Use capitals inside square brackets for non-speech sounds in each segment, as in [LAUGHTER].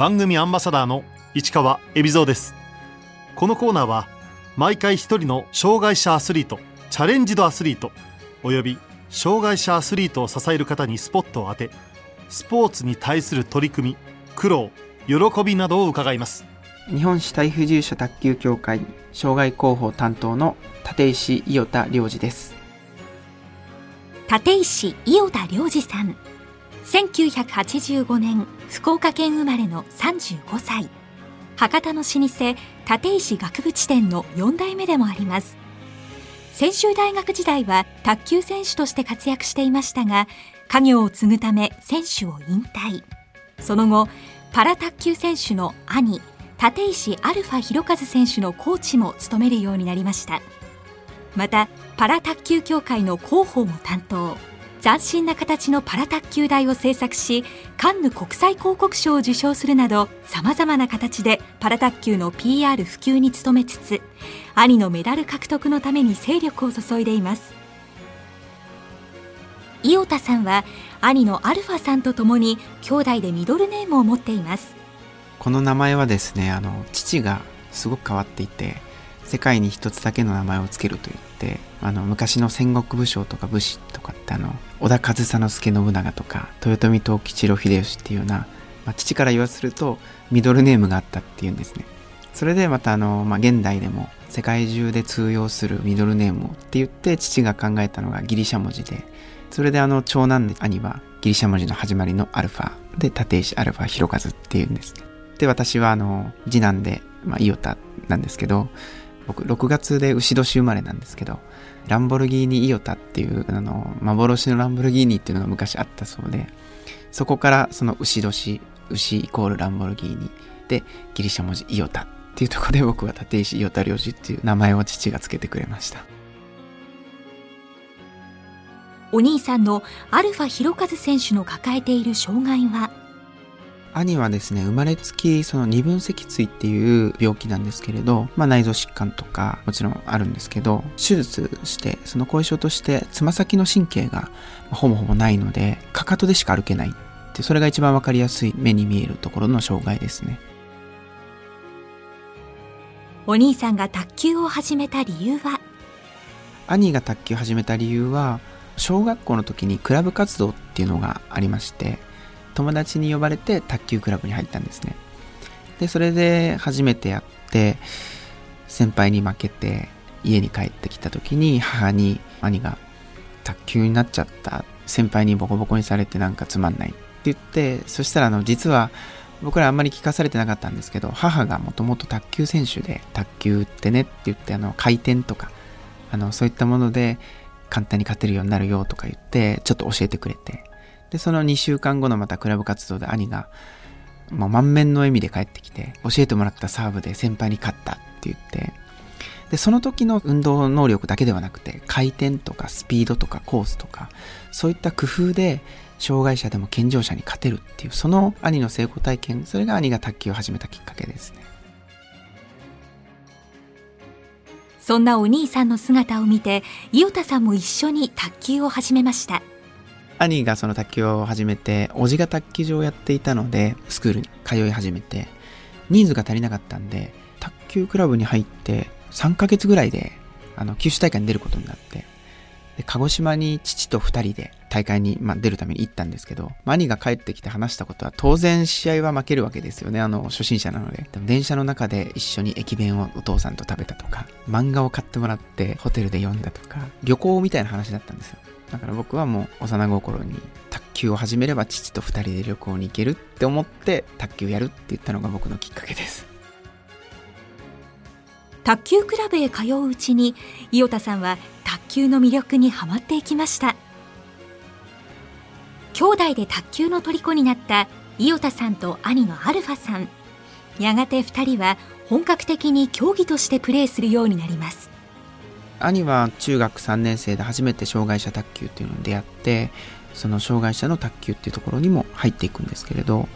番組アンバサダーの市川恵比蔵です。このコーナーは毎回一人の障害者アスリートチャレンジドアスリートおよび障害者アスリートを支える方にスポットを当てスポーツに対する取り組み苦労喜びなどを伺います。日本肢体不自由者卓球協会障害広報担当の立石伊予田良二です。立石伊予田良二さん1985年福岡県生まれの35歳。博多の老舗立石学部地点の4代目でもあります。専修大学時代は卓球選手として活躍していましたが家業を継ぐため選手を引退。その後パラ卓球選手の兄立石アルファ弘和選手のコーチも務めるようになりました。またパラ卓球協会の広報も担当。斬新な形のパラ卓球台を制作しカンヌ国際広告賞を受賞するなどさまざまな形でパラ卓球の PR 普及に努めつつ兄のメダル獲得のために精力を注いでいます。伊予田さんは兄のアルファさんと共に兄弟でミドルネームを持っています。この名前はですねあの父がすごく変わっていて世界に一つだけの名前を付けると言ってあの昔の戦国武将とか武士とかってあの織田上総介信長とか豊臣藤吉郎秀吉っていうような、まあ、父から言わせるとミドルネームがあったっていうんですね。それでまたあの、まあ、現代でも世界中で通用するミドルネームをって言って父が考えたのがギリシャ文字でそれであの長男で兄はギリシャ文字の始まりのアルファで立石アルファ広和っていうんですね。で私はあの次男で、まあ、イオタなんですけど僕6月で牛年生まれなんですけどランボルギーニイオタっていうあの幻のランボルギーニっていうのが昔あったそうでそこからその牛年牛イコールランボルギーニでギリシャ文字イオタっていうところで僕は立石イオタ領事っていう名前を父がつけてくれました。お兄さんのアルファ弘和選手の抱えている障害は兄はですね、生まれつきその二分脊椎っていう病気なんですけれど、まあ内臓疾患とかもちろんあるんですけど、手術して、その後遺症としてつま先の神経がほぼほぼないので、かかとでしか歩けないって、それが一番わかりやすい目に見えるところの障害ですね。お兄さんが卓球を始めた理由は？兄が卓球を始めた理由は、小学校の時にクラブ活動っていうのがありまして、友達に呼ばれて卓球クラブに入ったんですね。で、それで初めてやって、先輩に負けて家に帰ってきた時に母に兄が卓球になっちゃった。先輩にボコボコにされてなんかつまんないって言って、そしたらあの実は僕らあんまり聞かされてなかったんですけど、母がもともと卓球選手で、卓球打ってねって言って、あの、回転とか、あの、そういったもので簡単に勝てるようになるよとか言って、ちょっと教えてくれて、で、その2週間後のまたクラブ活動で兄が、もう満面の笑みで帰ってきて、教えてもらったサーブで先輩に勝ったって言って、で、その時の運動能力だけではなくて、回転とかスピードとかコースとか、そういった工夫で、障害者でも健常者に勝てるっていう、その兄の成功体験、それが兄が卓球を始めたきっかけですね。そんなお兄さんの姿を見て、伊予田さんも一緒に卓球を始めました。兄がその卓球を始めて、おじが卓球場をやっていたので、スクールに通い始めて、人数が足りなかったんで、卓球クラブに入って3ヶ月ぐらいで、あの、九州大会に出ることになって、で、鹿児島に父と2人で大会に、まあ、出るために行ったんですけど、兄が帰ってきて話したことは、当然試合は負けるわけですよね。あの、初心者なので。でも電車の中で一緒に駅弁をお父さんと食べたとか、漫画を買ってもらってホテルで読んだとか、旅行みたいな話だったんですよ。だから僕はもう幼心に卓球を始めれば父と二人で旅行に行けるって思って卓球やるって言ったのが僕のきっかけです。卓球クラブへ通ううちに伊予田さんは卓球の魅力にはまっていきました。兄弟で卓球の虜になった伊予田さんと兄のアルファさん。やがて2人は本格的に競技としてプレーするようになります。兄は中学3年生で初めて障害者卓球っていうのに出会ってその障害者の卓球っていうところにも入っていくんですけれど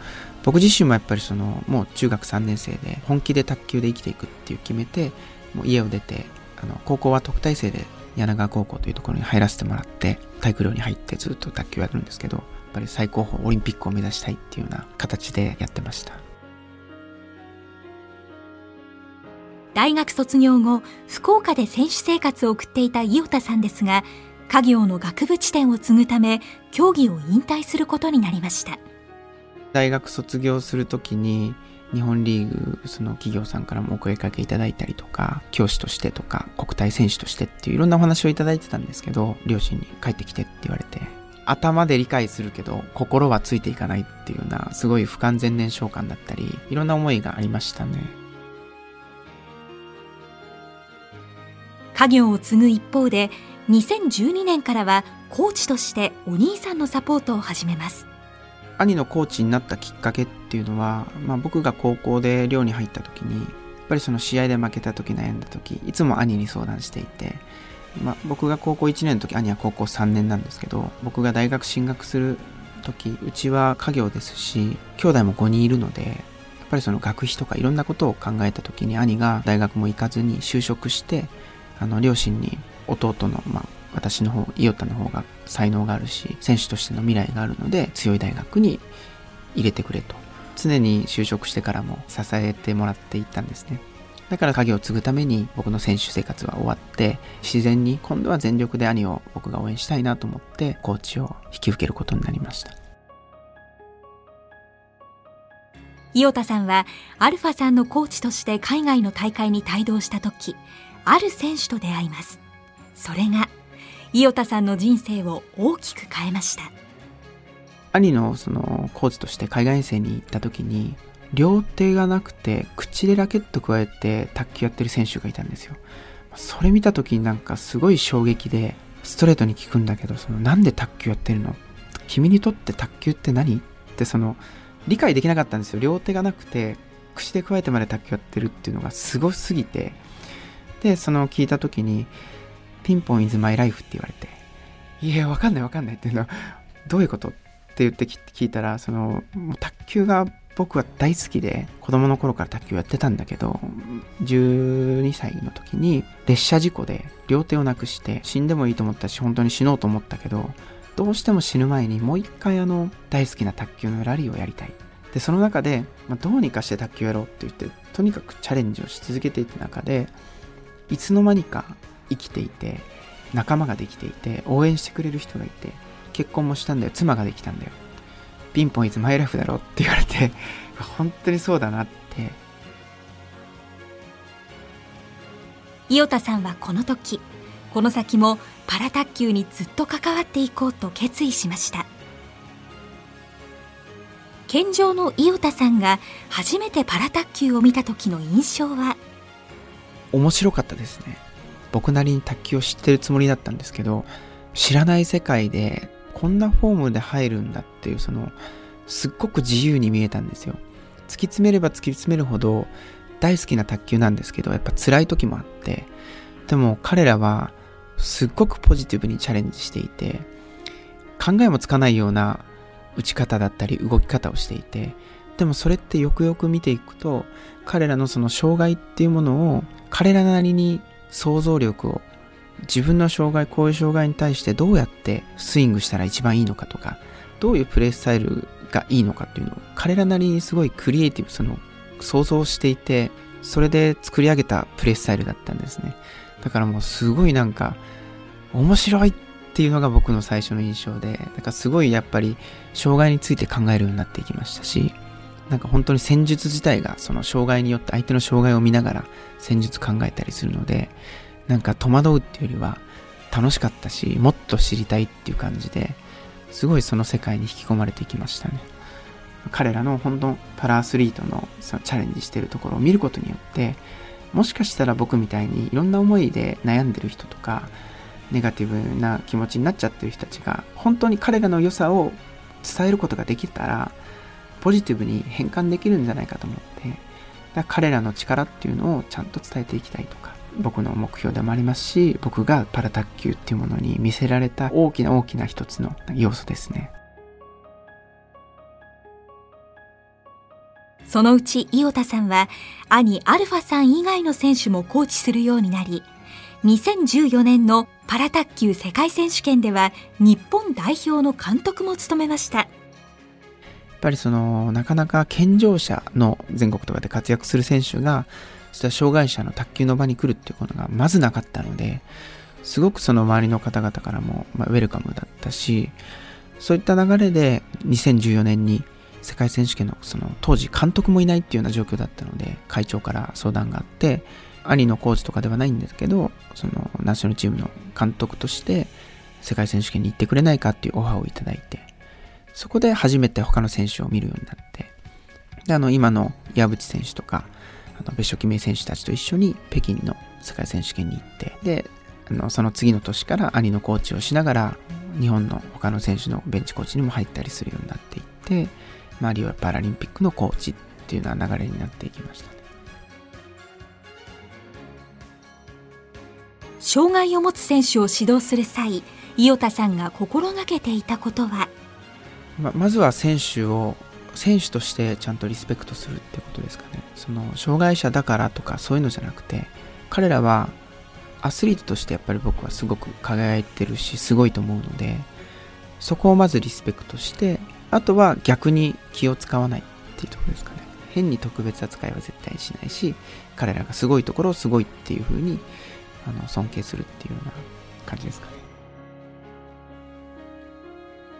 僕自身もやっぱりそのもう中学3年生で本気で卓球で生きていくっていう決めてもう家を出てあの高校は特待生で柳川高校というところに入らせてもらって体育寮に入ってずっと卓球やるんですけどやっぱり最高峰オリンピックを目指したいっていうような形でやってました。大学卒業後福岡で選手生活を送っていた伊予田さんですが家業の学部地点を継ぐため競技を引退することになりました。大学卒業するときに日本リーグその企業さんからもお声かけいただいたりとか教師としてとか国体選手としてっていういろんなお話をいただいてたんですけど両親に帰ってきてって言われて頭で理解するけど心はついていかないっていうようなすごい不完全燃焼感だったりいろんな思いがありましたね。家業を継ぐ一方で2012年からはコーチとしてお兄さんのサポートを始めます。兄のコーチになったきっかけっていうのは、まあ、僕が高校で寮に入った時にやっぱりその試合で負けた時悩んだ時いつも兄に相談していて、まあ、僕が高校1年の時兄は高校3年なんですけど僕が大学進学する時うちは家業ですし兄弟も5人いるのでやっぱりその学費とかいろんなことを考えた時に兄が大学も行かずに就職してあの両親に弟の、まあ、私の方、伊予田の方が才能があるし、選手としての未来があるので、強い大学に入れてくれと。常に就職してからも支えてもらっていったんですね。だから影を継ぐために僕の選手生活は終わって、自然に今度は全力で兄を僕が応援したいなと思って、コーチを引き受けることになりました。伊予田さんは、アルファさんのコーチとして海外の大会に帯同した時、ある選手と出会います。それが伊予田さんの人生を大きく変えました。兄のそのコーチとして海外遠征に行った時に両手がなくて口でラケット加えて卓球やってる選手がいたんですよ。それ見た時になんかすごい衝撃でストレートに聞くんだけどそのなんで卓球やってるの？君にとって卓球って何？ってその理解できなかったんですよ。両手がなくて口で加えてまで卓球やってるっていうのがすごすぎて。でその聞いた時にピンポンイズマイライフって言われて、いや、わかんないわかんないっていうのは、どういうこと？って言って聞いたら、その、卓球が僕は大好きで、子供の頃から卓球やってたんだけど、12歳の時に列車事故で両手をなくして、死んでもいいと思ったし、本当に死のうと思ったけど、どうしても死ぬ前にもう一回あの、大好きな卓球のラリーをやりたい。で、その中で、まあ、どうにかして卓球やろうって言って、とにかくチャレンジをし続けていった中で、いつの間にか生きていて仲間ができていて応援してくれる人がいて結婚もしたんだよ。妻ができたんだよ。ピンポンいつマイライフだろって言われて [LAUGHS] 本当にそうだなって。伊予田さんはこの時この先もパラ卓球にずっと関わっていこうと決意しました。健常の伊予田さんが初めてパラ卓球を見た時の印象は？面白かったですね僕なりに卓球を知ってるつもりだったんですけど、知らない世界でこんなフォームで入るんだっていうその、すっごく自由に見えたんですよ。突き詰めれば突き詰めるほど大好きな卓球なんですけど、やっぱ辛い時もあって、でも彼らはすっごくポジティブにチャレンジしていて、考えもつかないような打ち方だったり動き方をしていて、でもそれってよくよく見ていくと、彼らのその障害っていうものを彼らなりに想像力を自分の障害、こういう障害に対してどうやってスイングしたら一番いいのかとか、どういうプレイスタイルがいいのかっていうのを彼らなりにすごいクリエイティブ、その想像していて、それで作り上げたプレイスタイルだったんですね。だからもうすごいなんか面白いっていうのが僕の最初の印象で、だからすごいやっぱり障害について考えるようになっていきましたし、なんか本当に戦術自体がその障害によって相手の障害を見ながら戦術考えたりするので、なんか戸惑うっていうよりは楽しかったし、もっと知りたいっていう感じで、すごいその世界に引き込まれていきましたね。彼らの本当パラアスリートのそのチャレンジしてるところを見ることによって、もしかしたら僕みたいにいろんな思いで悩んでる人とか、ネガティブな気持ちになっちゃってる人たちが、本当に彼らの良さを伝えることができたら、ポジティブに変換できるんじゃないかと思って、だ彼らの力っていうのをちゃんと伝えていきたいとか、僕の目標でもありますし、僕がパラ卓球っていうものに見せられた大きな大きな一つの要素ですね。そのうち伊予田さんは兄アルファさん以外の選手もコーチするようになり2014年のパラ卓球世界選手権では日本代表の監督も務めましたぱりその、なかなか健常者の全国とかで活躍する選手が、そういった障害者の卓球の場に来るっていうことがまずなかったので、すごくその周りの方々からも、まあ、ウェルカムだったし、そういった流れで2014年に世界選手権のその当時監督もいないっていうような状況だったので会長から相談があって兄のコーチとかではないんですけどそのナショナルチームの監督として世界選手権に行ってくれないかっていうオファーをいただいてそこで初めて他の選手を見るようになってであの今の岩渕選手とかあの別所記名選手たちと一緒に北京の世界選手権に行ってであのその次の年から兄のコーチをしながら日本の他の選手のベンチコーチにも入ったりするようになっていって、まあ、リオパラリンピックのコーチっていうような流れになっていきましたね。障害を持つ選手を指導する際伊代田さんが心がけていたことは？ままずは選手を選手としてちゃんとリスペクトするってことですかね。その障害者だからとかそういうのじゃなくて彼らはアスリートとしてやっぱり僕はすごく輝いてるしすごいと思うのでそこをまずリスペクトしてあとは逆に気を使わないっていうところですかね。変に特別扱いは絶対しないし彼らがすごいところをすごいっていう風にあの尊敬するっていうような感じですかね。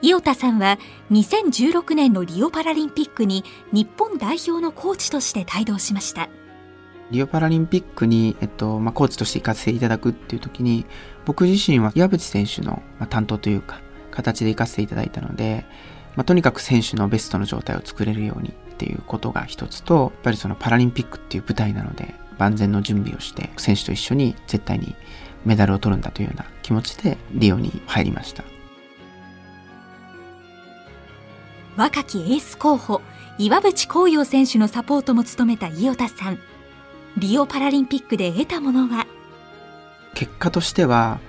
伊代田さんは2016年のリオパラリンピックに日本代表のコーチとして帯同しました。リオパラリンピックに、えっとまあ、コーチとして行かせていただくっていう時に僕自身は岩渕選手の、担当というか形で行かせていただいたので、まあ、とにかく選手のベストの状態を作れるようにっていうことが一つとやっぱりそのパラリンピックっていう舞台なので万全の準備をして選手と一緒に絶対にメダルを取るんだというような気持ちでリオに入りました。若きエース候補岩渕幸洋選手のサポートも務めた伊代田さん。リオパラリンピックで得たものは？結果としては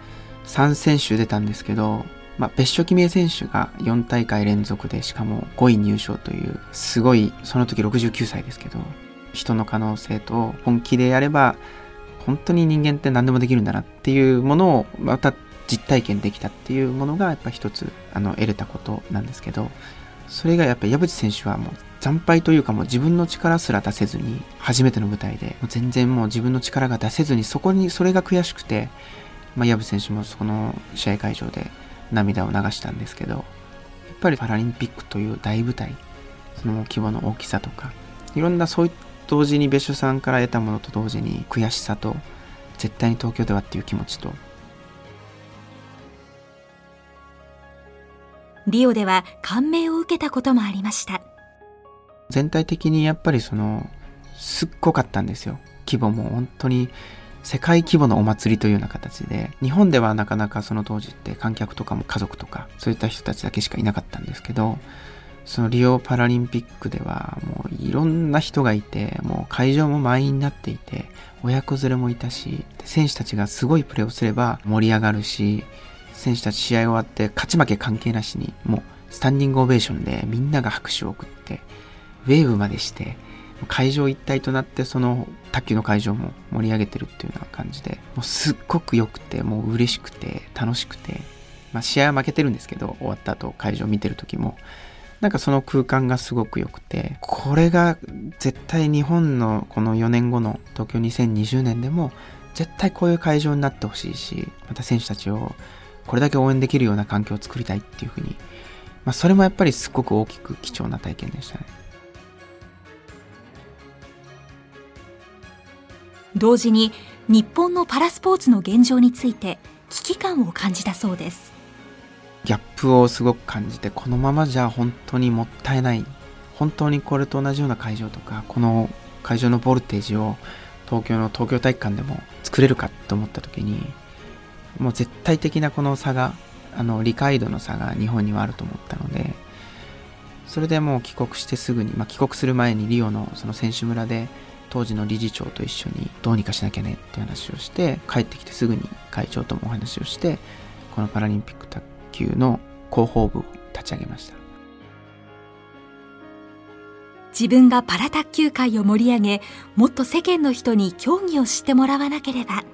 3選手出たんですけど、まあ、別所記名選手が4大会連続でしかも5位入賞というすごいその時69歳ですけど人の可能性と本気でやれば本当に人間って何でもできるんだなっていうものをまた実体験できたっていうものがやっぱ一つあの得れたことなんですけどそれがやっぱり矢渕選手はもう惨敗というかもう自分の力すら出せずに初めての舞台でもう全然もう自分の力が出せずにそこにそれが悔しくて、まあ、矢渕選手もその試合会場で涙を流したんですけどやっぱりパラリンピックという大舞台その規模の大きさとかいろんなそういった同時に別所さんから得たものと同時に悔しさと絶対に東京ではっていう気持ちとリオでは感銘を受けたこともありました。全体的にやっぱりそのすっごかったんですよ。規模も本当に世界規模のお祭りというような形で。日本ではなかなかその当時って観客とかも家族とかそういった人たちだけしかいなかったんですけどそのリオパラリンピックではもういろんな人がいてもう会場も満員になっていて親子連れもいたし選手たちがすごいプレーをすれば盛り上がるし選手たち試合終わって勝ち負け関係なしにもうスタンディングオベーションでみんなが拍手を送ってウェーブまでして会場一体となってその卓球の会場も盛り上げてるっていうような感じでもうすっごく良くてもう嬉しくて楽しくて、まあ、試合は負けてるんですけど終わった後会場見てる時もなんかその空間がすごく良くてこれが絶対日本のこの4年後の東京2020年でも絶対こういう会場になってほしいしまた選手たちをこれだけ応援できるような環境を作りたいっていうふうに、まあ、それもやっぱりすっごく大きく貴重な体験でしたね。同時に日本のパラスポーツの現状について危機感を感じたそうですギャップをすごく感じてこのままじゃ本当にもったいない本当にこれと同じような会場とかこの会場のボルテージを東京の東京体育館でも作れるかと思った時にもう絶対的なこの差があの理解度の差が日本にはあると思ったのでそれでもう帰国してすぐに、まあ、帰国する前にリオのその選手村で当時の理事長と一緒にどうにかしなきゃねって話をして帰ってきてすぐに会長ともお話をしてこのパラリンピック卓球の広報部を立ち上げました。自分がパラ卓球界を盛り上げもっと世間の人に競技を知ってもらわなければ。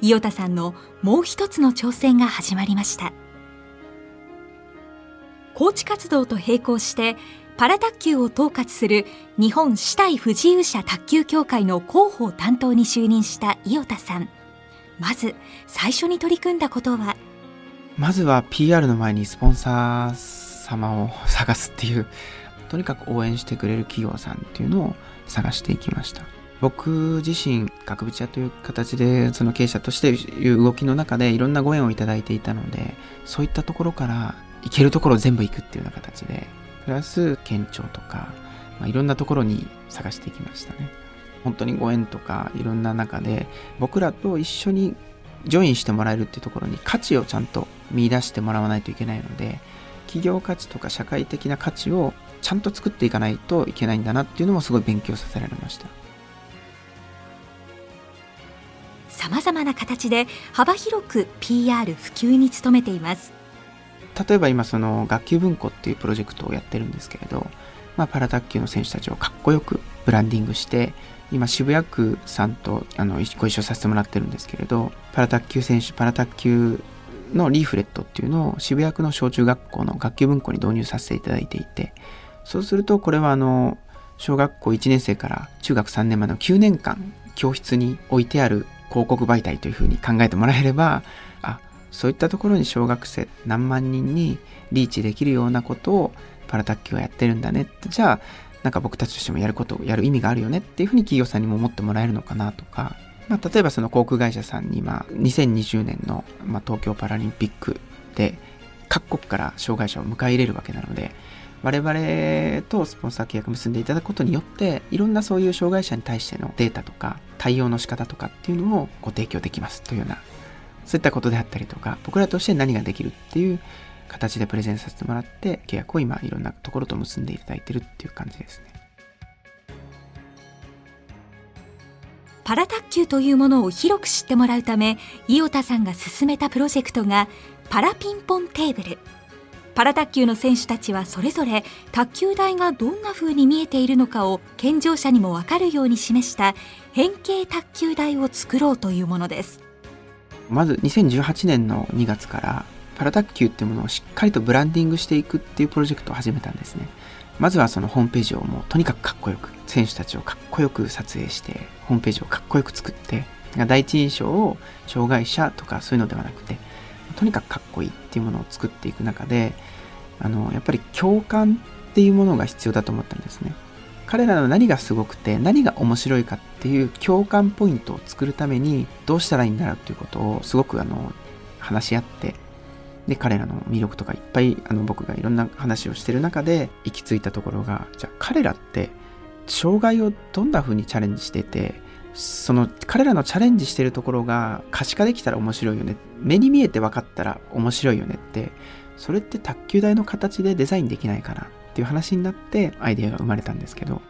伊代田さんのもう一つの挑戦が始まりました。コーチ活動と並行してパラ卓球を統括する日本死体不自由者卓球協会の広報担当に就任した伊予田さん。まず最初に取り組んだことは？まずは PR の前にスポンサー様を探すっていうとにかく応援してくれる企業さんっていうのを探していきました。僕自身額縁屋という形でその経営者としていう動きの中でいろんなご縁をいただいていたのでそういったところから行けるところ全部行くっていうような形でプラス県庁とか、まあ、いろんなところに探していきましたね。本当にご縁とかいろんな中で僕らと一緒にジョインしてもらえるっていうところに価値をちゃんと見出してもらわないといけないので企業価値とか社会的な価値をちゃんと作っていかないといけないんだなっていうのもすごい勉強させられました。さまざまな形で幅広く PR 普及に努めています。例えば今その学級文庫っていうプロジェクトをやってるんですけれど、まあ、パラ卓球の選手たちをかっこよくブランディングして今渋谷区さんとあのご一緒させてもらってるんですけれどパラ卓球選手パラ卓球のリーフレットっていうのを渋谷区の小中学校の学級文庫に導入させていただいていてそうするとこれはあの小学校1年生から中学3年までの9年間教室に置いてある広告媒体というふうに考えてもらえればあそういったところに小学生何万人にリーチできるようなことをパラ卓球をやってるんだね。ってじゃあなんか僕たちとしてもやることをやる意味があるよねっていうふうに企業さんにも思ってもらえるのかなとか、まあ、例えばその航空会社さんに今2020年の、まあ、東京パラリンピックで各国から障害者を迎え入れるわけなので我々とスポンサー契約結んでいただくことによっていろんなそういう障害者に対してのデータとか対応の仕方とかっていうのをご提供できますというようなそういったことであったりとか僕らとして何ができるっていう形でプレゼンさせてもらって契約を今いろんなところと結んでいただいてるっていう感じですね。パラ卓球というものを広く知ってもらうため伊予田さんが進めたプロジェクトがパラピンポンテーブル。パラ卓球の選手たちはそれぞれ卓球台がどんな風に見えているのかを健常者にも分かるように示した変形卓球台を作ろうというものです。まず2018年の2月からパラ卓球っていうものをしっかりとブランディングしていくっていうプロジェクトを始めたんですね。まずはそのホームページをもうとにかくかっこよく選手たちをかっこよく撮影してホームページをかっこよく作って第一印象を障害者とかそういうのではなくてとにかくかっこいいっていうものを作っていく中であのやっぱり共感っていうものが必要だと思ったんですね。彼らの何がすごくて何が面白いかっていう共感ポイントを作るためにどうしたらいいんだろうっていうことをすごくあの話し合ってで彼らの魅力とかいっぱいあの僕がいろんな話をしてる中で行き着いたところがじゃあ彼らって障害をどんな風にチャレンジしててその彼らのチャレンジしてるところが可視化できたら面白いよね。目に見えて分かったら面白いよねって。それって卓球台の形でデザインできないかなっていう話になってアイデアが生まれたんですけど。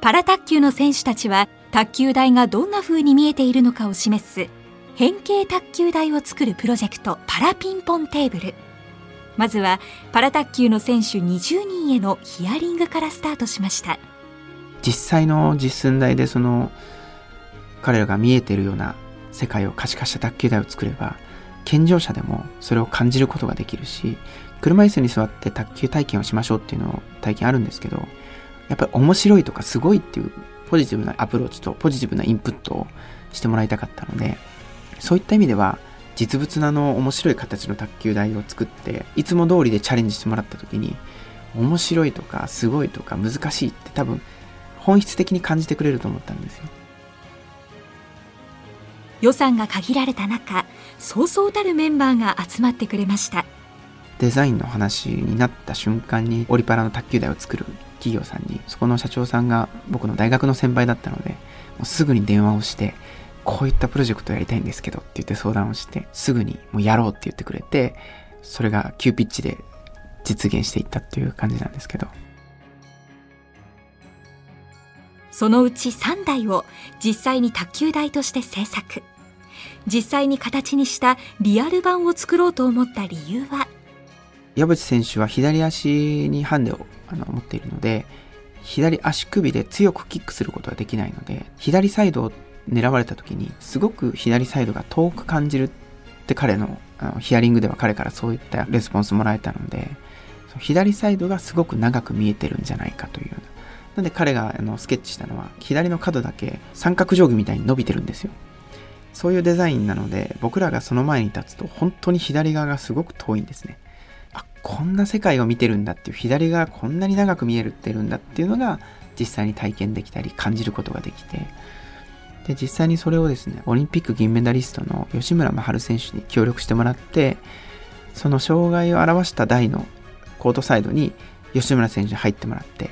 パラ卓球の選手たちは卓球台がどんな風に見えているのかを示す変形卓球台を作るプロジェクトパラピンポンテーブル。まずはパラ卓球の選手20人へのヒアリングからスタートしました。実際の実寸大でその彼らが見えてるような世界を可視化した卓球台を作れば健常者でもそれを感じることができるし車椅子に座って卓球体験をしましょうっていうのを体験あるんですけどやっぱり面白いとかすごいっていうポジティブなアプローチとポジティブなインプットをしてもらいたかったのでそういった意味では実物のあの面白い形の卓球台を作っていつも通りでチャレンジしてもらった時に面白いとかすごいとか難しいって多分本質的に感じてくれると思ったんですよ。予算が限られた中そうそうたるメンバーが集まってくれました。デザインの話になった瞬間にオリパラの卓球台を作る企業さんにそこの社長さんが僕の大学の先輩だったのでもうすぐに電話をしてこういったプロジェクトやりたいんですけどって言って相談をしてすぐにもうやろうって言ってくれてそれが急ピッチで実現していったっていう感じなんですけどそのうち3台を実際に卓球台として制作。実際に形にしたリアル版を作ろうと思った理由は？矢渕選手は左足にハンデをあの持っているので左足首で強くキックすることができないので左サイドを狙われた時にすごく左サイドが遠く感じるって彼のあのヒアリングでは彼からそういったレスポンスもらえたので左サイドがすごく長く見えてるんじゃないかというなんで彼があのスケッチしたのは左の角だけ三角定規みたいに伸びてるんですよ。そういうデザインなので僕らがその前に立つと本当に左側がすごく遠いんですね。あこんな世界を見てるんだっていう左側こんなに長く見えるってるんだっていうのが実際に体験できたり感じることができて。で実際にそれをですねオリンピック銀メダリストの吉村真晴選手に協力してもらってその障害を表した台のコートサイドに吉村選手に入ってもらって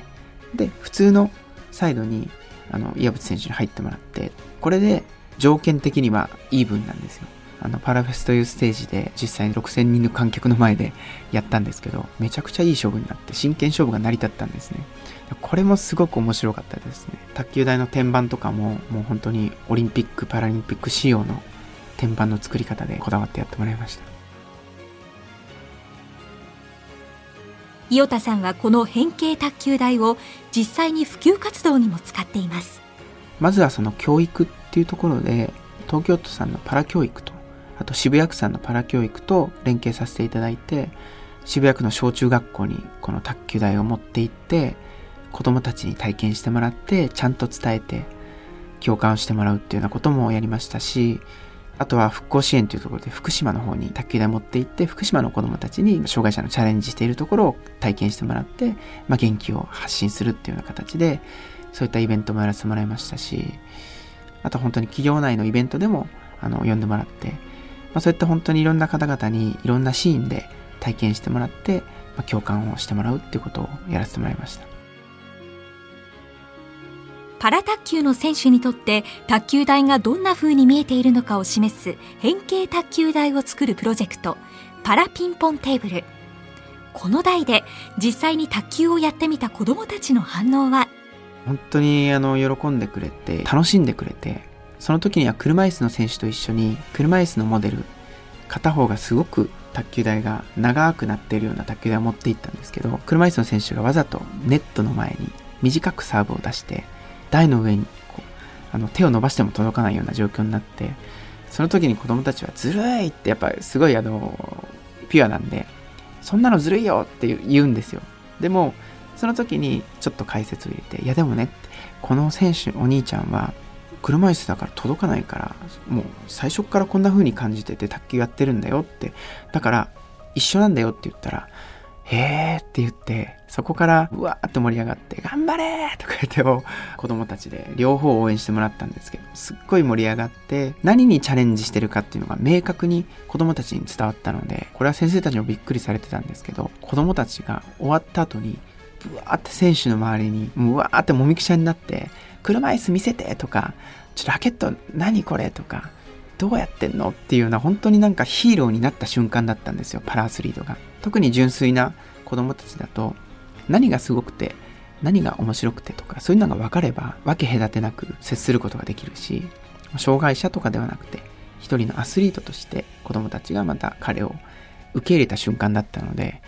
で普通のサイドにあの岩渕選手に入ってもらってこれで条件的にはイーブンなんですよ。あのパラフェスというステージで実際に6000人の観客の前で [LAUGHS] やったんですけどめちゃくちゃいい勝負になって真剣勝負が成り立ったんですね。これもすごく面白かったですね。卓球台の天板とかももう本当にオリンピック・パラリンピック仕様の天板の作り方でこだわってやってもらいました。伊予田さんはこの変形卓球台を実際に普及活動にも使っています。まずはその教育っていうところで東京都さんのパラ教育とあと渋谷区さんのパラ教育と連携させていただいて渋谷区の小中学校にこの卓球台を持って行って子供たちに体験してもらってちゃんと伝えて共感をしてもらうっていうようなこともやりましたしあとは復興支援というところで福島の方に卓球台持って行って福島の子供たちに障害者のチャレンジしているところを体験してもらって、まあ、元気を発信するっていうような形でそういったイベントもやらせてもらいましたしあと本当に企業内のイベントでもあの呼んでもらって、まあ、そういった本当にいろんな方々にいろんなシーンで体験してもらって、まあ、共感をしてもらうっていうことをやらせてもらいました。パラ卓球の選手にとって卓球台がどんな風に見えているのかを示す変形卓球台を作るプロジェクトパラピンポンテーブル。この台で実際に卓球をやってみた子どもたちの反応は？本当にあの喜んでくれて楽しんでくれてその時には車椅子の選手と一緒に車椅子のモデル片方がすごく卓球台が長くなっているような卓球台を持っていったんですけど車椅子の選手がわざとネットの前に短くサーブを出して台の上にこうあの手を伸ばしても届かないような状況になってその時に子供たちはずるいってやっぱりすごいあのピュアなんでそんなのずるいよって言うんですよ。でもその時にちょっと解説を入れていやでもねこの選手お兄ちゃんは車椅子だから届かないからもう最初からこんな風に感じてて卓球やってるんだよってだから一緒なんだよって言ったらへーって言って、そこからうわーって盛り上がって、頑張れとか言っても子供たちで両方応援してもらったんですけど、すっごい盛り上がって、何にチャレンジしてるかっていうのが明確に子供たちに伝わったので、これは先生たちもびっくりされてたんですけど、子供たちが終わった後に、うわーって選手の周りに、うわーってもみくちゃになって、車椅子見せてとか、ちょっとラケット何これとか、どうやってんのっていうような本当になんかヒーローになった瞬間だったんですよ、パラアスリートが。特に純粋な子供たちだと何がすごくて何が面白くてとかそういうのが分かれば分け隔てなく接することができるし障害者とかではなくて一人のアスリートとして子供たちがまた彼を受け入れた瞬間だったので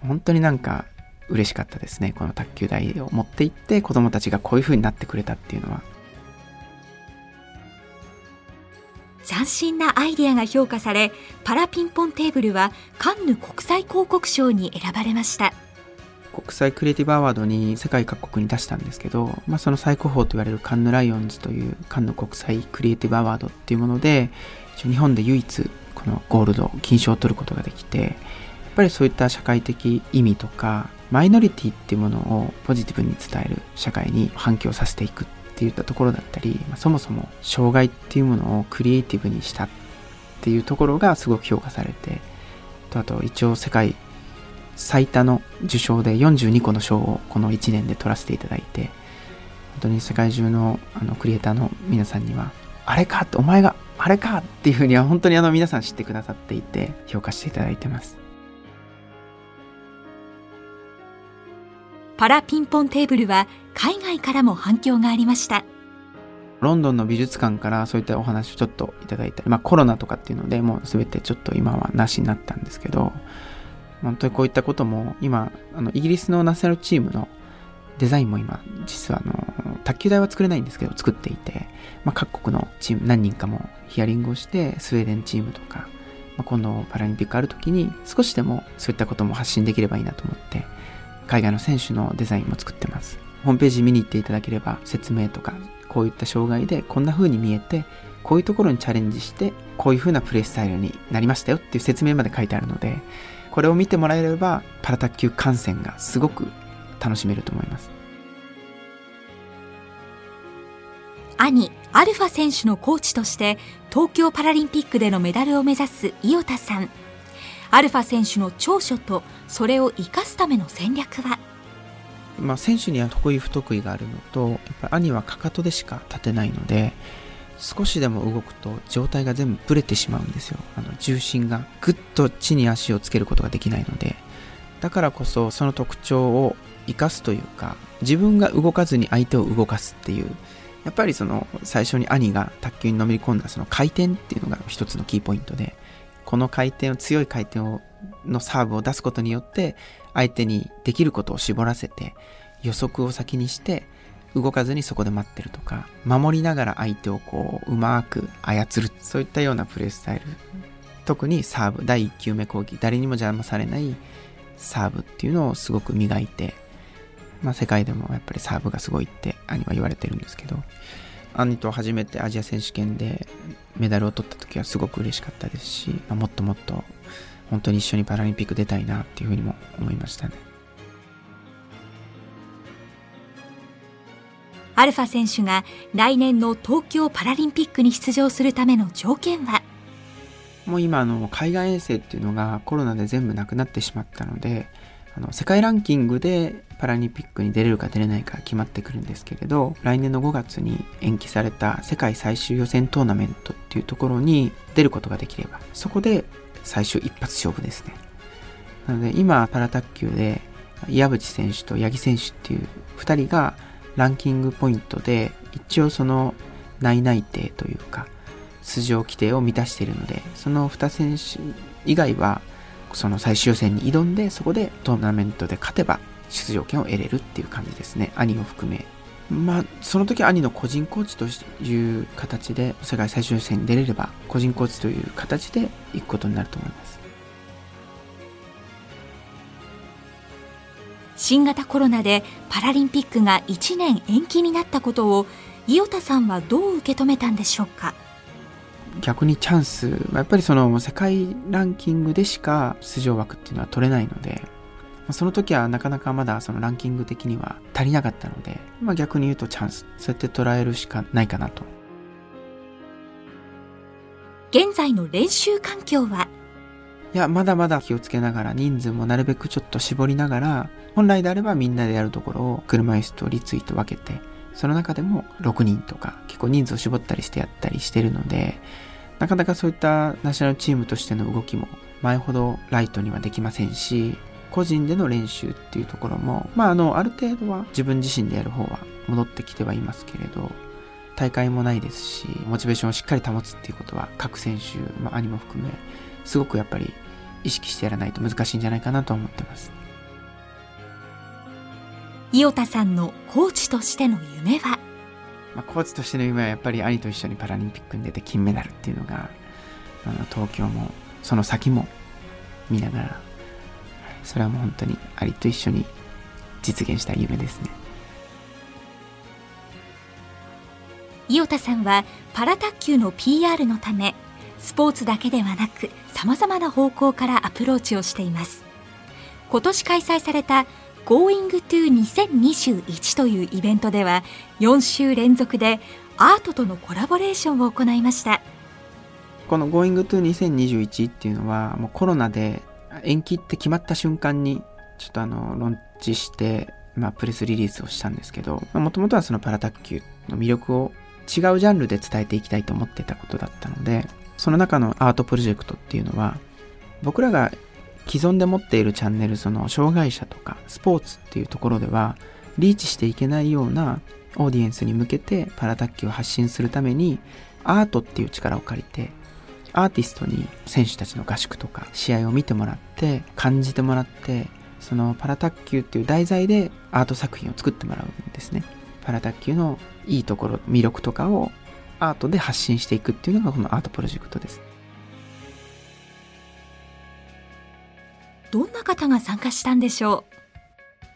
本当になんか嬉しかったですねこの卓球台を持って行って子供たちがこういう風になってくれたっていうのは。斬新なアイデアが評価されパラピンポンテーブルはカンヌ国際広告賞に選ばれました。国際クリエイティブアワードに世界各国に出したんですけど、まあ、その最高峰と言われるカンヌライオンズというカンヌ国際クリエイティブアワードっていうもので日本で唯一このゴールド金賞を取ることができてやっぱりそういった社会的意味とかマイノリティっていうものをポジティブに伝える社会に反響させていくっていったところだったり、まあ、そもそも障害っていうものをクリエイティブにしたっていうところがすごく評価されてとあと一応世界最多の受賞で42個の賞をこの1年で取らせていただいて本当に世界中のあのクリエイターの皆さんにはあれかってお前があれかっていうふうには本当にあの皆さん知ってくださっていて評価していただいてます。パラピンポンテーブルは海外からも反響がありました。ロンドンの美術館からそういったお話をちょっといただいたり、まあコロナとかっていうのでもう全てちょっと今はなしになったんですけど、本当にこういったことも今、あのイギリスのナショナルチームのデザインも今、実はあの、卓球台は作れないんですけど、作っていて、まあ各国のチーム何人かもヒアリングをして、スウェーデンチームとか、まあ、今度パラリンピックある時に少しでもそういったことも発信できればいいなと思って海外の選手のデザインも作ってます。ホームページ見に行っていただければ説明とかこういった障害でこんな風に見えてこういうところにチャレンジしてこういう風なプレースタイルになりましたよっていう説明まで書いてあるのでこれを見てもらえればパラ卓球観戦がすごく楽しめると思います。兄アルファ選手のコーチとして東京パラリンピックでのメダルを目指す伊代田さん。アルファ選手の長所とそれを生かすための戦略は？まあ、選手には得意不得意があるのとやっぱり兄はかかとでしか立てないので少しでも動くと状態が全部ブレてしまうんですよ。あの重心がぐっと地に足をつけることができないので。だからこそその特徴を生かすというか自分が動かずに相手を動かすっていうやっぱりその最初に兄が卓球にのめり込んだその回転っていうのが一つのキーポイントでこの回転を強い回転をのサーブを出すことによって相手にできることを絞らせて予測を先にして動かずにそこで待ってるとか守りながら相手をこううまく操るそういったようなプレースタイル特にサーブ第1球目攻撃誰にも邪魔されないサーブっていうのをすごく磨いて、まあ、世界でもやっぱりサーブがすごいって兄は言われてるんですけど兄と初めてアジア選手権でメダルを取った時はすごく嬉しかったですし、まあ、もっともっと本当に一緒にパラリンピック出たいなっていうふうにも思いましたね。アルファ選手が来年の東京パラリンピックに出場するための条件は？もう今の海外遠征っていうのがコロナで全部なくなってしまったのであの世界ランキングでパラリンピックに出れるか出れないか決まってくるんですけれど来年の5月に延期された世界最終予選トーナメントっていうところに出ることができればそこで最終一発勝負ですね。なので今パラ卓球で岩渕選手と八木選手っていう2人がランキングポイントで一応その内内定というか出場規定を満たしているのでその2選手以外はその最終予選に挑んでそこでトーナメントで勝てば出場権を得れるっていう感じですね。兄を含め。まあその時兄の個人コーチという形で世界最終予選に出れれば個人コーチという形で行くことになると思います。新型コロナでパラリンピックが1年延期になったことを伊代田さんはどう受け止めたんでしょうか？逆にチャンスやっぱりその世界ランキングでしか出場枠っていうのは取れないのでその時はなかなかまだそのランキング的には足りなかったので、まあ、逆に言うとチャンスそうやって捉えるしかないかなと。現在の練習環境は？いやまだまだ気をつけながら人数もなるべくちょっと絞りながら本来であればみんなでやるところを車椅子と立位と分けてその中でも6人とか結構人数を絞ったりしてやったりしてるのでなかなかそういったナショナルチームとしての動きも前ほどライトにはできませんし個人での練習っていうところもまああのある程度は自分自身でやる方は戻ってきてはいますけれど大会もないですしモチベーションをしっかり保つっていうことは各選手、まあ、兄も含めすごくやっぱり意識してやらないと難しいんじゃないかなと思ってます。伊代田さんのコーチとしての夢は、まあ、コーチとしての夢はやっぱり兄と一緒にパラリンピックに出て金メダルっていうのがあの東京もその先も見ながらそれはもう本当に兄と一緒に実現した夢ですね。伊代田さんはパラ卓球の PR のためスポーツだけではなく様々な方向からアプローチをしています。今年開催された Going to 2021というイベントでは4週連続でアートとのコラボレーションを行いました。この Going to 2021っていうのはもうコロナで延期って決まった瞬間にちょっとあのロンチして、まあ、プレスリリースをしたんですけどもともとはそのパラ卓球の魅力を違うジャンルで伝えていきたいと思ってたことだったのでその中のアートプロジェクトっていうのは僕らが既存で持っているチャンネルその障害者とかスポーツっていうところではリーチしていけないようなオーディエンスに向けてパラ卓球を発信するためにアートっていう力を借りてアーティストに選手たちの合宿とか試合を見てもらって感じてもらってそのパラ卓球っていう題材でアート作品を作ってもらうんですね。パラ卓球のいいところ魅力とかをアートで発信していくっていうのがこのアートプロジェクトです。どんな方が参加したんでしょ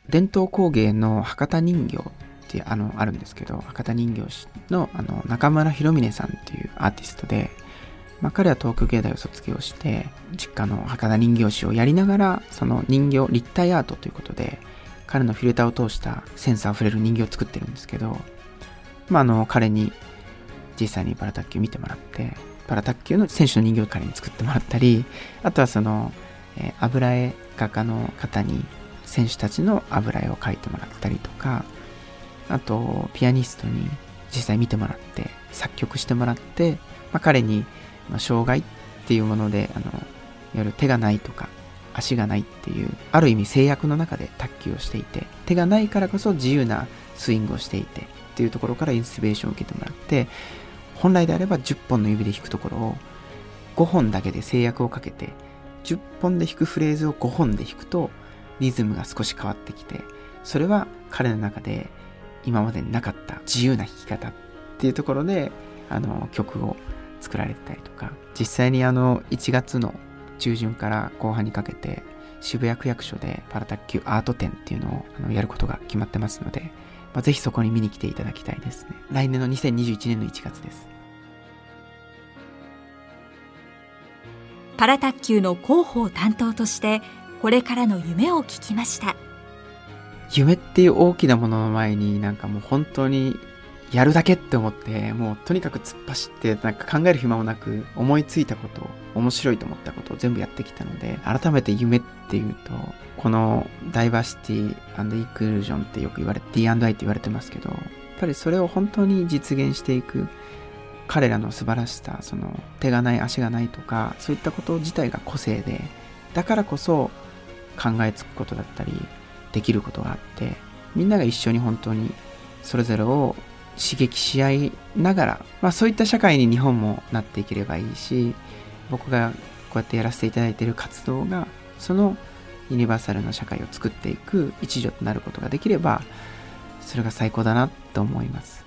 う？伝統工芸の博多人形ってあのあるんですけど博多人形師のあの中村博峰さんっていうアーティストで、まあ、彼は東京芸大を卒業して実家の博多人形師をやりながらその人形立体アートということで彼のフィルターを通したセンスあふれる人形を作ってるんですけど、まあ、あの彼に実際にパラ卓球見てもらってパラ卓球の選手の人形を彼に作ってもらったりあとはその、えー、油絵画家の方に選手たちの油絵を描いてもらったりとかあとピアニストに実際見てもらって作曲してもらって、まあ、彼に、まあ、障害っていうものであのいわゆる手がないとか足がないっていうある意味制約の中で卓球をしていて手がないからこそ自由なスイングをしていてっていうところからインスピレーションを受けてもらって本来であれば10本の指で弾くところを5本だけで制約をかけて10本で弾くフレーズを5本で弾くとリズムが少し変わってきてそれは彼の中で今までになかった自由な弾き方っていうところであの曲を作られてたりとか実際にあの1月の中旬から後半にかけて渋谷区役所でパラ卓球アート展っていうのをあのやることが決まってますので、まあ、ぜひそこに見に来ていただきたいですね。来年の2021年の1月です。パラ卓球の広報担当としてこれからの夢を聞きました夢っていう大きなものの前になんかもう本当にやるだけって思って、もうとにかく突っ走って、なんか考える暇もなく、思いついたこと、面白いと思ったことを全部やってきたので、改めて夢っていうと、このダイバーシティイクルージョンってよく言われて、D&I って言われてますけど、やっぱりそれを本当に実現していく、彼らの素晴らしさ、その手がない足がないとか、そういったこと自体が個性で、だからこそ考えつくことだったり、できることがあって、みんなが一緒に本当にそれぞれを刺激し合いながら、まあ、そういった社会に日本もなっていければいいし僕がこうやってやらせていただいている活動がそのユニバーサルの社会を作っていく一助となることができればそれが最高だなと思います。